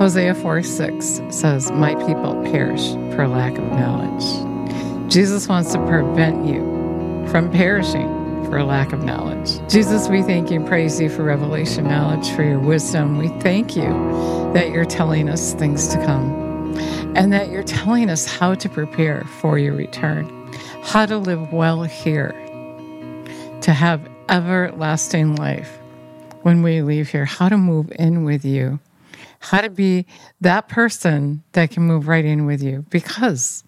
Hosea 4 6 says, My people perish for lack of knowledge. Jesus wants to prevent you from perishing for a lack of knowledge. Jesus, we thank you and praise you for revelation knowledge, for your wisdom. We thank you that you're telling us things to come and that you're telling us how to prepare for your return, how to live well here, to have everlasting life when we leave here, how to move in with you, how to be that person that can move right in with you because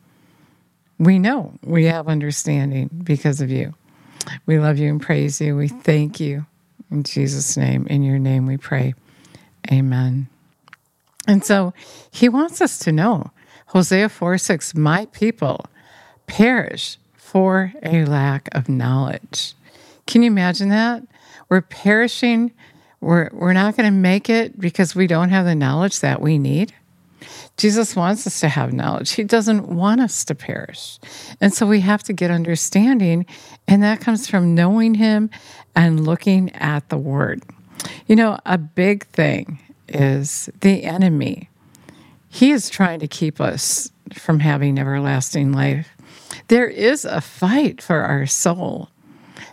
we know we have understanding because of you. We love you and praise you. We thank you. In Jesus' name, in your name we pray. Amen. And so he wants us to know Hosea 4 6, my people perish for a lack of knowledge. Can you imagine that? We're perishing. We're, we're not going to make it because we don't have the knowledge that we need. Jesus wants us to have knowledge. He doesn't want us to perish. And so we have to get understanding, and that comes from knowing Him and looking at the Word. You know, a big thing is the enemy. He is trying to keep us from having everlasting life. There is a fight for our soul.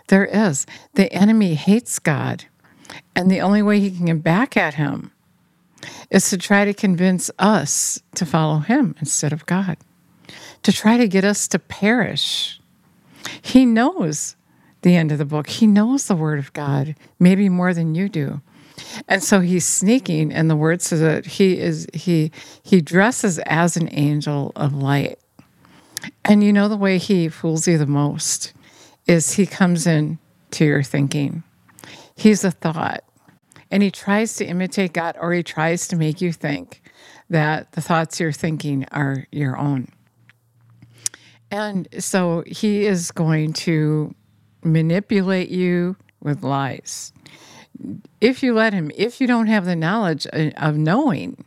There is. The enemy hates God, and the only way he can get back at him is to try to convince us to follow him instead of God, to try to get us to perish. He knows the end of the book, he knows the word of God, maybe more than you do. And so he's sneaking, and the word says that he is he he dresses as an angel of light. And you know the way he fools you the most is he comes in to your thinking. He's a thought and he tries to imitate God or he tries to make you think that the thoughts you're thinking are your own. And so he is going to manipulate you with lies. If you let him, if you don't have the knowledge uh, of knowing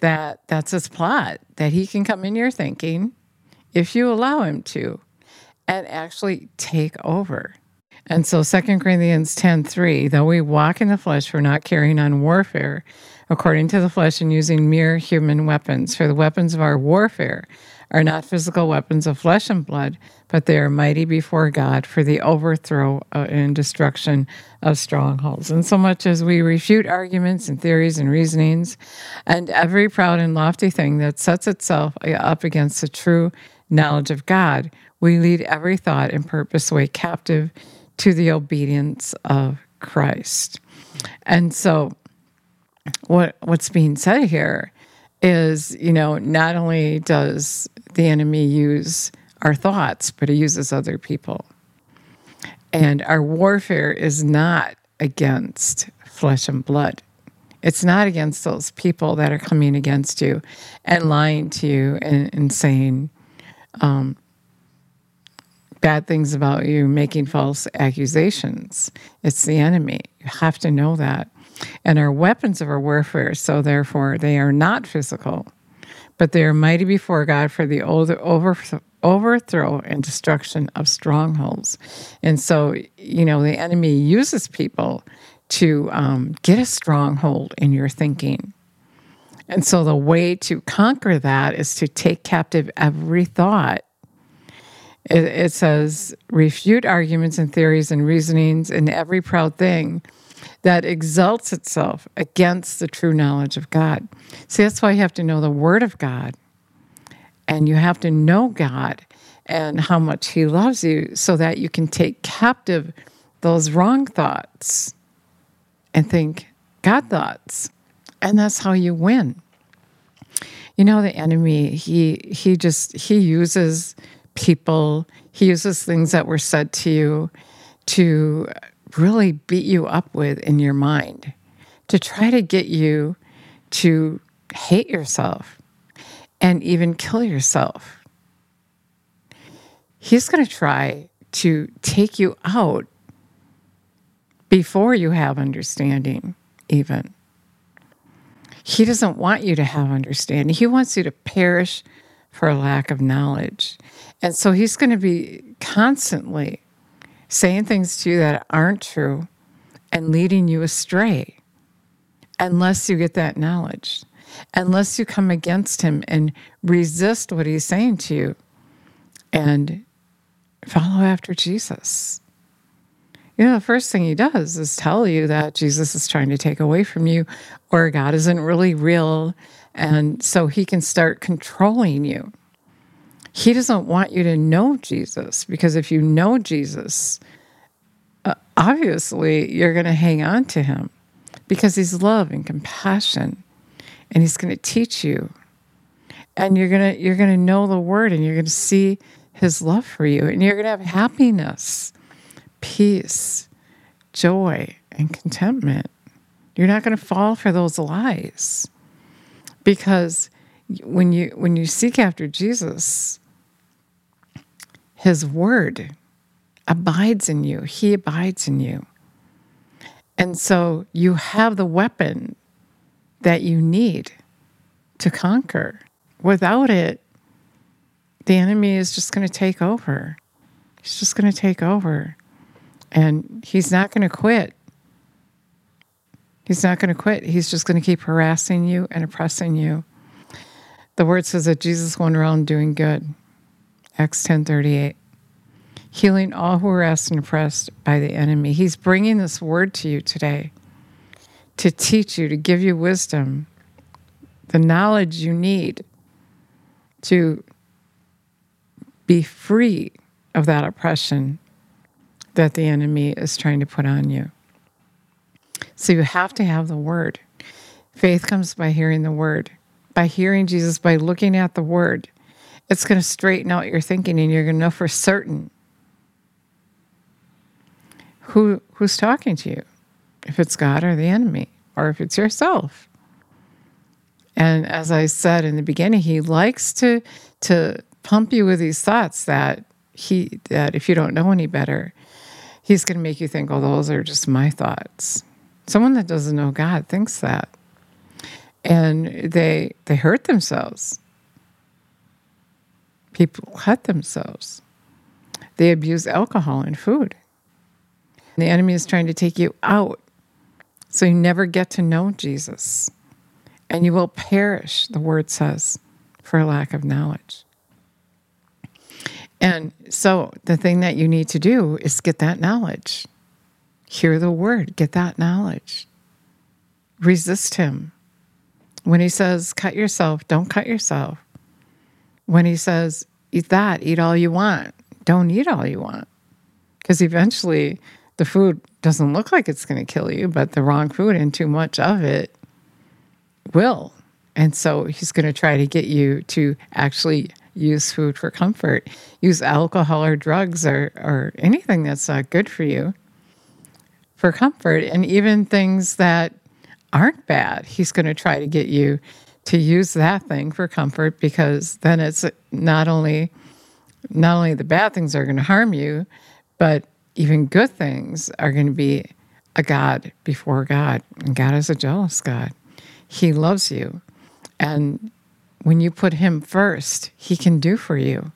that that's his plot, that he can come in your thinking, if you allow him to, and actually take over. And so 2 Corinthians 10:3, though we walk in the flesh, we're not carrying on warfare according to the flesh and using mere human weapons. For the weapons of our warfare are not physical weapons of flesh and blood, but they are mighty before God for the overthrow uh, and destruction of strongholds. And so much as we refute arguments and theories and reasonings, and every proud and lofty thing that sets itself uh, up against the true knowledge of God, we lead every thought and purpose away captive to the obedience of Christ. And so what what's being said here is, you know, not only does the enemy use our thoughts, but he uses other people. And our warfare is not against flesh and blood. It's not against those people that are coming against you and lying to you and, and saying, um, bad things about you, making false accusations. It's the enemy. You have to know that. And our weapons of our warfare, so therefore they are not physical, but they are mighty before God for the over, overthrow and destruction of strongholds. And so, you know, the enemy uses people to um, get a stronghold in your thinking. And so the way to conquer that is to take captive every thought it, it says, refute arguments and theories and reasonings in every proud thing that exalts itself against the true knowledge of God. See, that's why you have to know the Word of God and you have to know God and how much He loves you so that you can take captive those wrong thoughts and think God thoughts. And that's how you win. You know, the enemy, he he just he uses people. He uses things that were said to you to really beat you up with in your mind, to try to get you to hate yourself and even kill yourself. He's going to try to take you out before you have understanding, even. He doesn't want you to have understanding. He wants you to perish for a lack of knowledge. And so he's going to be constantly saying things to you that aren't true and leading you astray unless you get that knowledge. unless you come against him and resist what he's saying to you and follow after Jesus. You know, the first thing he does is tell you that Jesus is trying to take away from you or God isn't really real. And so he can start controlling you. He doesn't want you to know Jesus because if you know Jesus, uh, obviously you're going to hang on to him because he's love and compassion and he's going to teach you. And you're going to you're going to know the word and you're going to see his love for you and you're going to have happiness peace joy and contentment. You're not going to fall for those lies because when you when you seek after jesus his word abides in you he abides in you and so you have the weapon that you need to conquer. Without it, the enemy is just going to take over. He's just going to take over. And he's not going to quit. He's not going to quit. He's just going to keep harassing you and oppressing you. The word says that Jesus went around doing good. Acts 10:38. Healing all who are asked and oppressed by the enemy. He's bringing this word to you today to teach you, to give you wisdom, the knowledge you need to be free of that oppression that the enemy is trying to put on you. So you have to have the word. Faith comes by hearing the word, by hearing Jesus, by looking at the word. It's going to straighten out your thinking and you're going to know for certain who who's talking to you if it's God or the enemy, or if it's yourself. And as I said in the beginning, he likes to to pump you with these thoughts that he that if you don't know any better, he's going to make you think, "Oh, those are just my thoughts." Someone that doesn't know God thinks that, and they they hurt themselves. People cut themselves. They abuse alcohol and food. The enemy is trying to take you out so you never get to know Jesus. And you will perish, the word says, for lack of knowledge. And so the thing that you need to do is get that knowledge. Hear the word, get that knowledge. Resist him. When he says, cut yourself, don't cut yourself. When he says, eat that, eat all you want, don't eat all you want. Because eventually the food doesn't look like it's going to kill you, but the wrong food and too much of it will. And so he's going to try to get you to actually use food for comfort, use alcohol or drugs or, or anything that's not good for you for comfort, and even things that aren't bad. He's going to try to get you to use that thing for comfort because then it's not only not only the bad things are going to harm you, but even good things are going to be a God before God. And God is a jealous God. He loves you. And when you put Him first, He can do for you.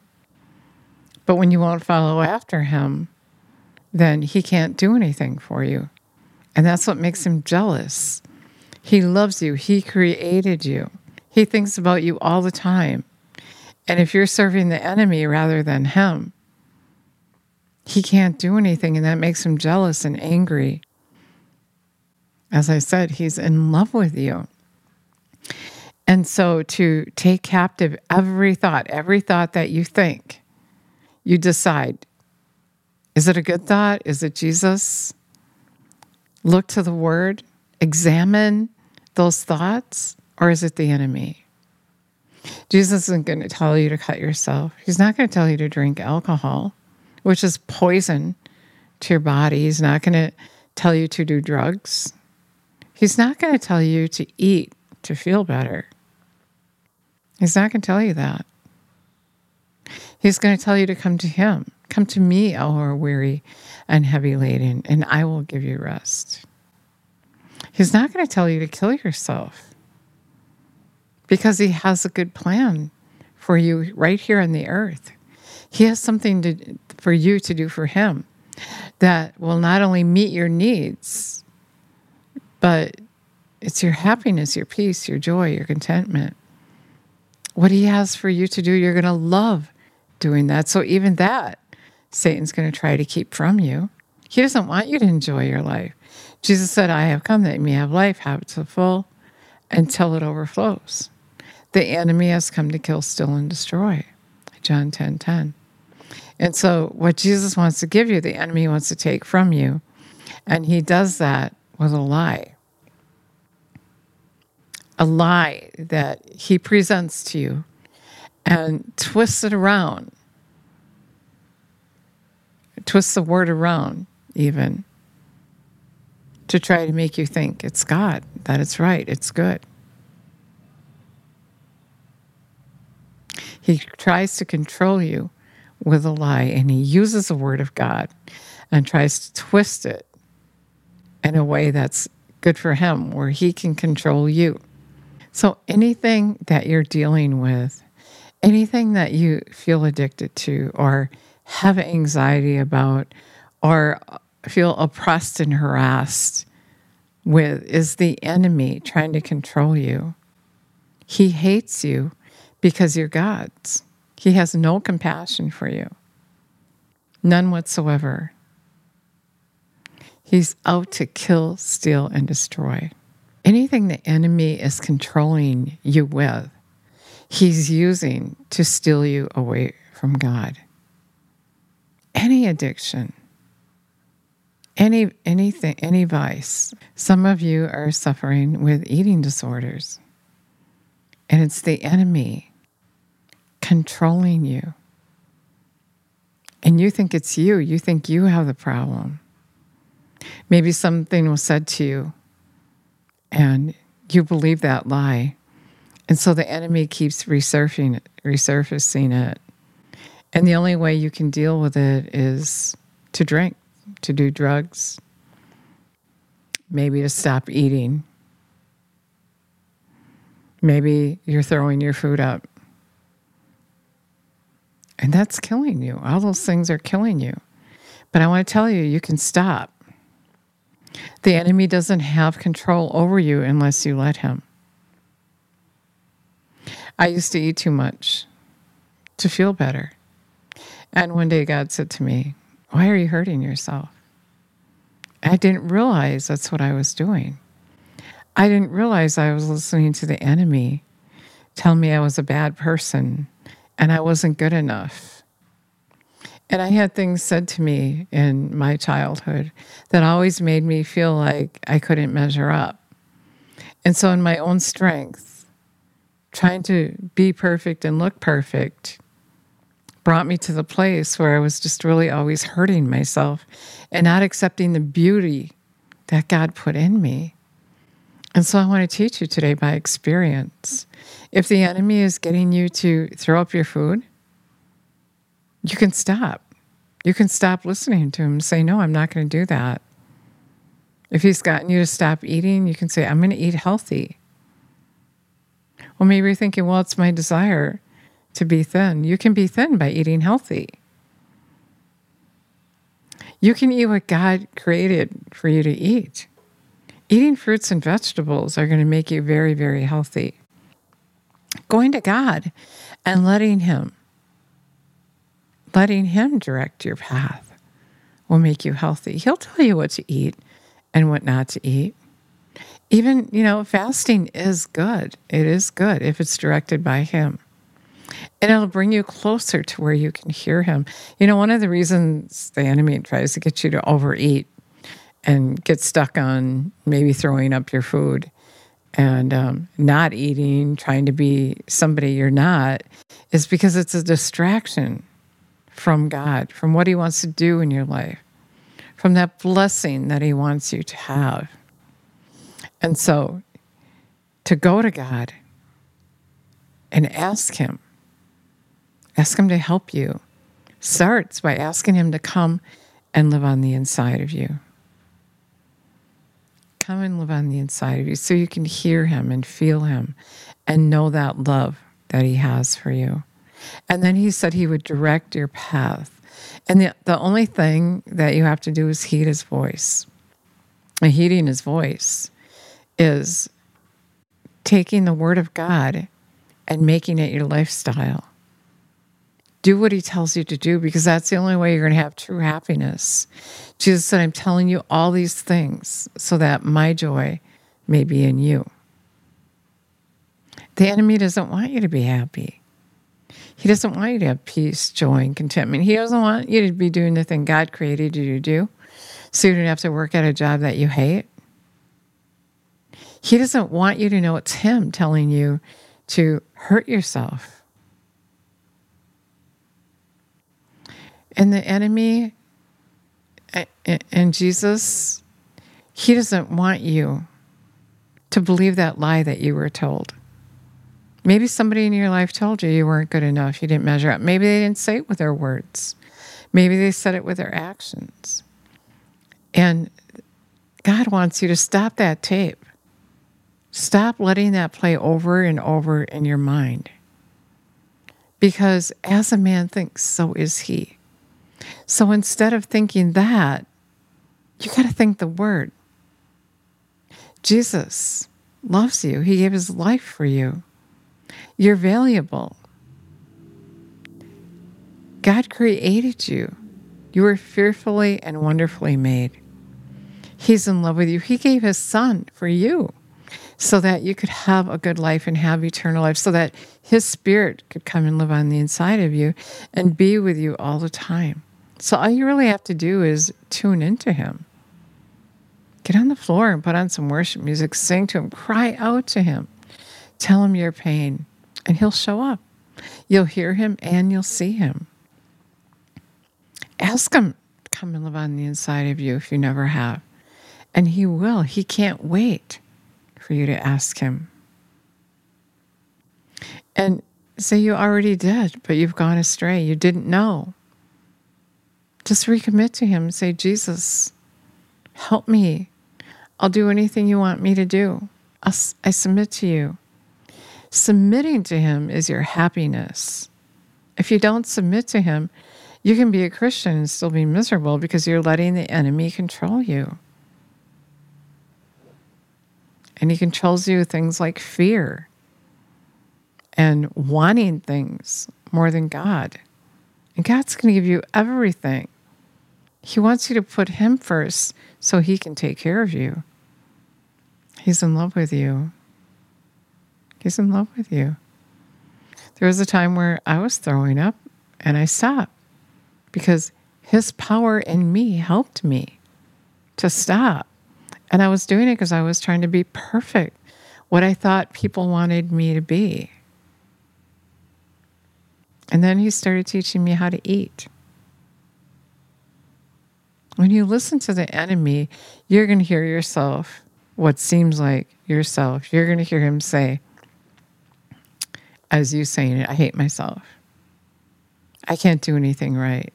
But when you won't follow after Him, then He can't do anything for you. And that's what makes Him jealous. He loves you, He created you, He thinks about you all the time. And if you're serving the enemy rather than Him, he can't do anything, and that makes him jealous and angry. As I said, he's in love with you. And so to take captive every thought, every thought that you think, you decide is it a good thought? Is it Jesus? Look to the word, examine those thoughts, or is it the enemy? Jesus isn't going to tell you to cut yourself. He's not going to tell you to drink alcohol which is poison to your body. He's not going to tell you to do drugs. He's not going to tell you to eat to feel better. He's not going to tell you that. He's going to tell you to come to Him. Come to me, all who are weary and heavy laden, and I will give you rest. He's not going to tell you to kill yourself because He has a good plan for you right here on the earth. He has something to, for you to do for Him that will not only meet your needs, but it's your happiness, your peace, your joy, your contentment. What He has for you to do, you're going to love doing that. So, even that, Satan's going to try to keep from you. He doesn't want you to enjoy your life. Jesus said, I have come that you may have life, have it to the full, until it overflows. The enemy has come to kill, steal, and destroy. John 10 10. And so, what Jesus wants to give you, the enemy wants to take from you. And he does that with a lie. A lie that he presents to you and twists it around, twists the word around, even to try to make you think it's God, that it's right, it's good. He tries to control you with a lie and he uses the word of God and tries to twist it in a way that's good for him, where he can control you. So, anything that you're dealing with, anything that you feel addicted to, or have anxiety about, or feel oppressed and harassed with, is the enemy trying to control you. He hates you because you're God's. He has no compassion for you, none whatsoever. He's out to kill, steal, and destroy. Anything the enemy is controlling you with, he's using to steal you away from God. Any addiction, any anything, any vice. Some of you are suffering with eating disorders. And it's the enemy controlling you. And you think it's you, you think you have the problem. Maybe something was said to you and you believe that lie. And so the enemy keeps resurfacing it, resurfacing it. And the only way you can deal with it is to drink, to do drugs, maybe to stop eating. Maybe you're throwing your food up. And that's killing you. All those things are killing you. But I want to tell you, you can stop. The enemy doesn't have control over you unless you let him. I used to eat too much to feel better. And one day God said to me, Why are you hurting yourself? I didn't realize that's what I was doing. I didn't realize I was listening to the enemy tell me I was a bad person and I wasn't good enough and I had things said to me in my childhood that always made me feel like I couldn't measure up. And so, in my own strength, trying to be perfect and look perfect brought me to the place where I was just really always hurting myself and not accepting the beauty that God put in me. And so I want to teach you today by experience. If the enemy is getting you to throw up your food, you can stop. You can stop listening to him and say, No, I'm not going to do that. If he's gotten you to stop eating, you can say, I'm going to eat healthy. Well, maybe you're thinking, Well, it's my desire to be thin. You can be thin by eating healthy. You can eat what God created for you to eat. Eating fruits and vegetables are going to make you very, very healthy. Going to God and letting Him letting Him direct your path will make you healthy. He'll tell you what to eat and what not to eat. Even, you know, fasting is good. It is good if it's directed by Him. And it'll bring you closer to where you can hear Him. You know, one of the reasons the enemy tries to get you to overeat and get stuck on maybe throwing up your food and um, not eating, trying to be somebody you're not, is because it's a distraction from God, from what He wants to do in your life, from that blessing that He wants you to have. And so to go to God and ask Him, ask Him to help you, starts by asking Him to come and live on the inside of you. Come and live on the inside of you so you can hear Him and feel Him and know that love that He has for you. And then he said he would direct your path. And the, the only thing that you have to do is heed his voice. And heeding his voice is taking the Word of God and making it your lifestyle. Do what He tells you to do because that's the only way you're going to have true happiness. Jesus said, I'm telling you all these things so that my joy may be in you. The enemy doesn't want you to be happy. He doesn't want you to have peace, joy, and contentment. He doesn't want you to be doing the thing God created you to do so you don't have to work at a job that you hate. He doesn't want you to know it's Him telling you to hurt yourself. And the enemy and Jesus, He doesn't want you to believe that lie that you were told. Maybe somebody in your life told you you weren't good enough, you didn't measure up. Maybe they didn't say it with their words, maybe they said it with their actions. And God wants you to stop that tape. Stop letting that play over and over in your mind. Because as a man thinks, so is he. So instead of thinking that, you got to think the word. Jesus loves you, he gave his life for you. You're valuable. God created you. You were fearfully and wonderfully made. He's in love with you. He gave his son for you so that you could have a good life and have eternal life, so that his spirit could come and live on the inside of you and be with you all the time. So all you really have to do is tune into him. Get on the floor and put on some worship music, sing to him, cry out to him, tell him your pain, and he'll show up. You'll hear him and you'll see him. Ask him to come and live on the inside of you if you never have. And he will. He can't wait for you to ask him. And say you already did, but you've gone astray. You didn't know. Just recommit to him. Say, Jesus, help me. I'll do anything you want me to do. I'll, I submit to you. Submitting to Him is your happiness. If you don't submit to Him, you can be a Christian and still be miserable because you're letting the enemy control you. And he controls you things like fear and wanting things more than God. And God's going to give you everything. He wants you to put Him first so He can take care of you. He's in love with you. He's in love with you. There was a time where I was throwing up and I stopped because his power in me helped me to stop. And I was doing it because I was trying to be perfect, what I thought people wanted me to be. And then he started teaching me how to eat. When you listen to the enemy, you're going to hear yourself, what seems like yourself. You're going to hear him say, as you saying it, I hate myself. I can't do anything right.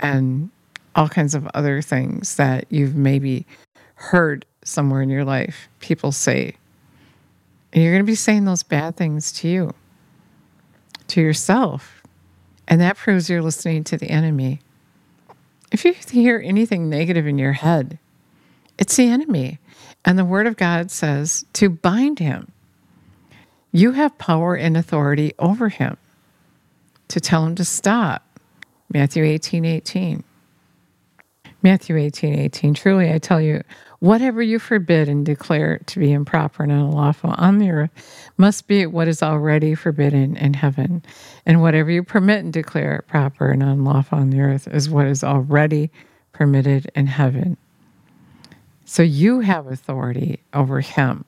And all kinds of other things that you've maybe heard somewhere in your life people say. And you're going to be saying those bad things to you, to yourself. And that proves you're listening to the enemy. If you hear anything negative in your head, it's the enemy. And the word of God says to bind him. You have power and authority over him to tell him to stop. Matthew 18 18. Matthew 18 18. Truly, I tell you, whatever you forbid and declare to be improper and unlawful on the earth must be what is already forbidden in heaven. And whatever you permit and declare proper and unlawful on the earth is what is already permitted in heaven. So you have authority over him.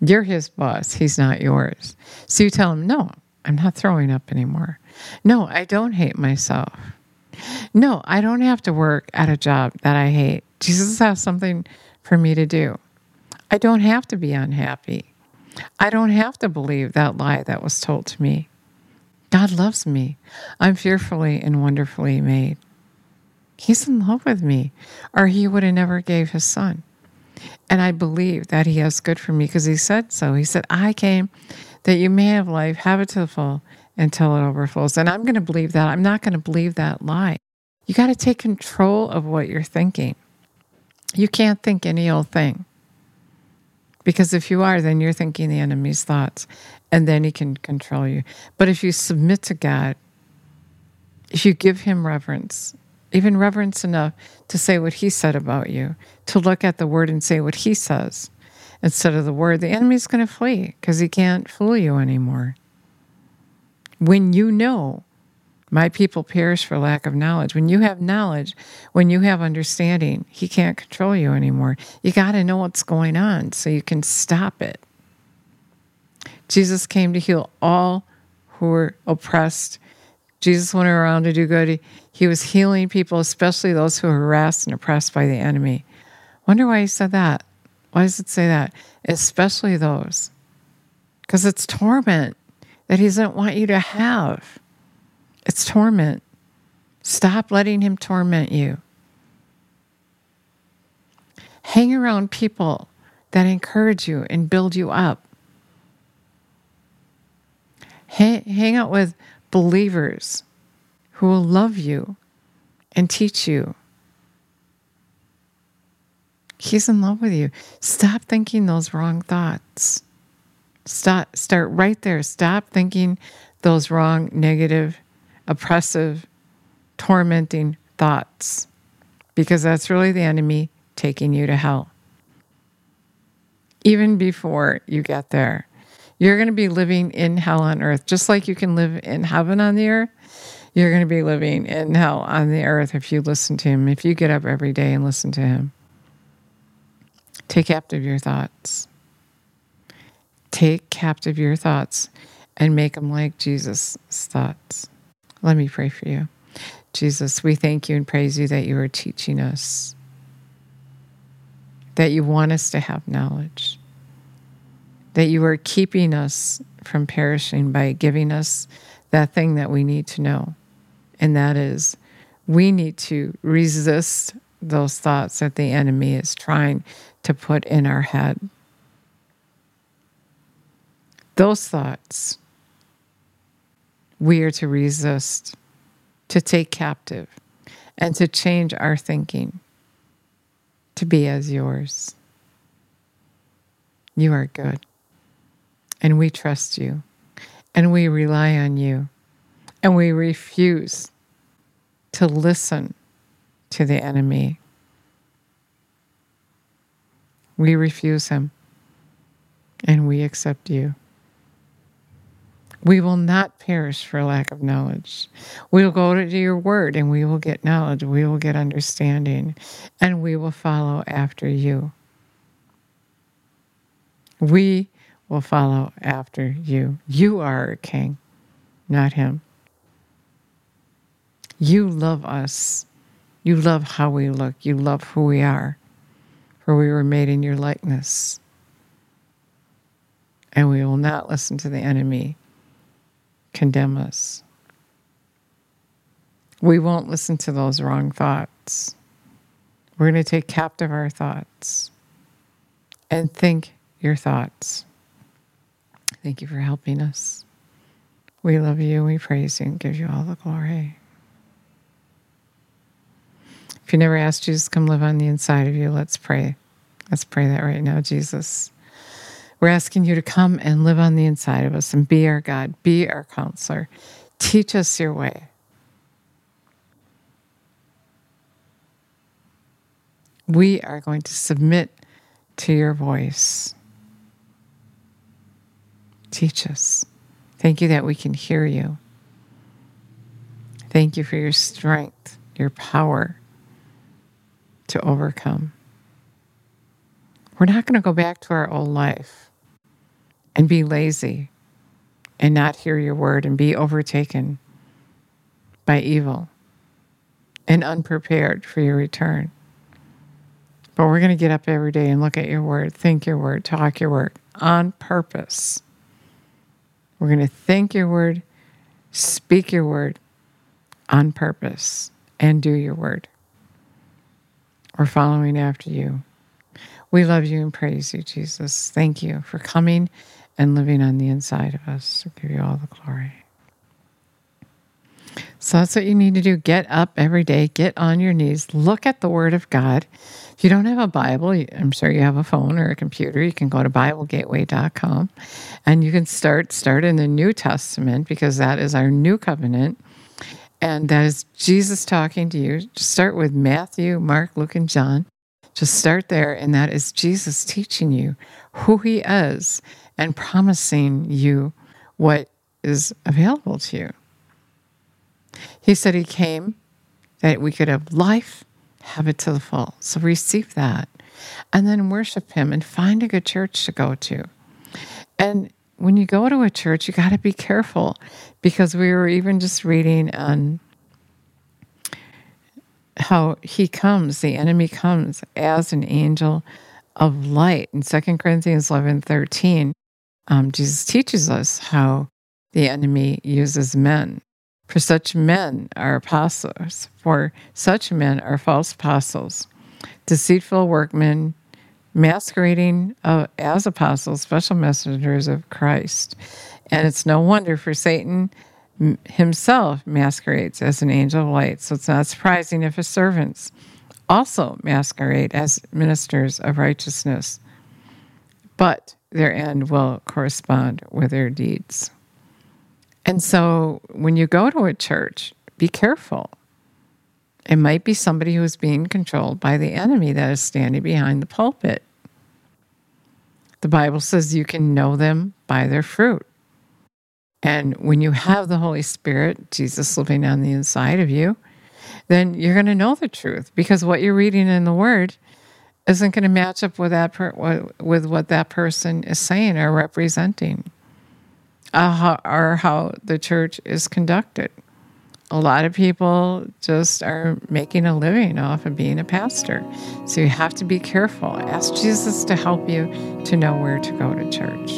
You're his boss, he's not yours. So you tell him, No, I'm not throwing up anymore. No, I don't hate myself. No, I don't have to work at a job that I hate. Jesus has something for me to do. I don't have to be unhappy. I don't have to believe that lie that was told to me. God loves me. I'm fearfully and wonderfully made. He's in love with me, or he would have never gave his son. And I believe that he has good for me because he said so. He said, I came that you may have life, have it to the full until it overflows. And I'm going to believe that. I'm not going to believe that lie. You got to take control of what you're thinking. You can't think any old thing. Because if you are, then you're thinking the enemy's thoughts, and then he can control you. But if you submit to God, if you give him reverence, even reverence enough to say what he said about you, to look at the word and say what he says instead of the word, the enemy's going to flee because he can't fool you anymore. When you know my people perish for lack of knowledge. When you have knowledge, when you have understanding, he can't control you anymore. You got to know what's going on so you can stop it. Jesus came to heal all who were oppressed. Jesus went around to do good. He, was healing people, especially those who were harassed and oppressed by the enemy. Wonder why he said that. Why does it say that? Especially those. Because it's torment that he doesn't want you to have. It's torment. Stop letting him torment you. Hang around people that encourage you and build you up. Hang, hang out with believers who will love you and teach you. He's in love with you. Stop thinking those wrong thoughts. Stop, start right there. Stop thinking those wrong, negative oppressive, tormenting thoughts, because that's really the enemy taking you to hell. Even before you get there, you're going to be living in hell on earth, just like you can live in heaven on the earth. You're going to be living in hell on the earth if you listen to him, if you get up every day and listen to him. Take captive your thoughts. Take captive your thoughts and make them like Jesus' thoughts. Let me pray for you. Jesus, we thank you and praise you that you are teaching us, that you want us to have knowledge, that you are keeping us from perishing by giving us that thing that we need to know. And that is, we need to resist those thoughts that the enemy is trying to put in our head. Those thoughts we are to resist, to take captive, and to change our thinking to be as yours. You are good, and we trust you, and we rely on you, and we refuse to listen to the enemy. We refuse him, and we accept you. We will not perish for lack of knowledge. We will go to your word and we will get knowledge. We will get understanding and we will follow after you. We will follow after you. You are a king, not him. You love us. You love how we look. You love who we are, for we were made in your likeness. And we will not listen to the enemy condemn us. We won't listen to those wrong thoughts. We're going to take captive our thoughts and think your thoughts. Thank you for helping us. We love you, we praise you, and give you all the glory. If you never asked Jesus come live on the inside of you, let's pray. Let's pray that right now, Jesus. We're asking you to come and live on the inside of us and be our God, be our counselor. Teach us your way. We are going to submit to your voice. Teach us. Thank you that we can hear you. Thank you for your strength, your power to overcome. We're not going to go back to our old life and be lazy and not hear your word and be overtaken by evil and unprepared for your return. But we're going to get up every day and look at your word, think your word, talk your word on purpose. We're going to think your word, speak your word on purpose, and do your word. We're following after you. We love you and praise you, Jesus. Thank you for coming and living on the inside of us. We give you all the glory. So that's what you need to do. Get up every day, get on your knees, look at the Word of God. If you don't have a Bible, I'm sure you have a phone or a computer. You can go to BibleGateway.com and you can start start in the New Testament because that is our new covenant. And that is Jesus talking to you. Just start with Matthew, Mark, Luke, and John. Just start there, and that is Jesus teaching you who he is and promising you what is available to you. He said he came that we could have life, have it to the full. So receive that. And then worship him and find a good church to go to. And when you go to a church, you got to be careful because we were even just reading on how he comes, the enemy comes as an angel of light. In 2 Corinthians 11 13, um, Jesus teaches us how the enemy uses men. For such men are apostles, for such men are false apostles, deceitful workmen, masquerading uh, as apostles, special messengers of Christ. And it's no wonder for Satan himself masquerades as an angel of light. So it's not surprising if his servants also masquerade as ministers of righteousness. But their end will correspond with their deeds. And so when you go to a church, be careful. It might be somebody who is being controlled by the enemy that is standing behind the pulpit. The Bible says you can know them by their fruit. And when you have the Holy Spirit, Jesus living on the inside of you, then you're going to know the truth because what you're reading in the Word isn't going to match up with that per- with what that person is saying or representing, uh, how, or how the church is conducted. A lot of people just are making a living off of being a pastor, so you have to be careful. Ask Jesus to help you to know where to go to church.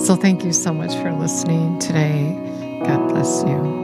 So, thank you so much for listening today. God bless you.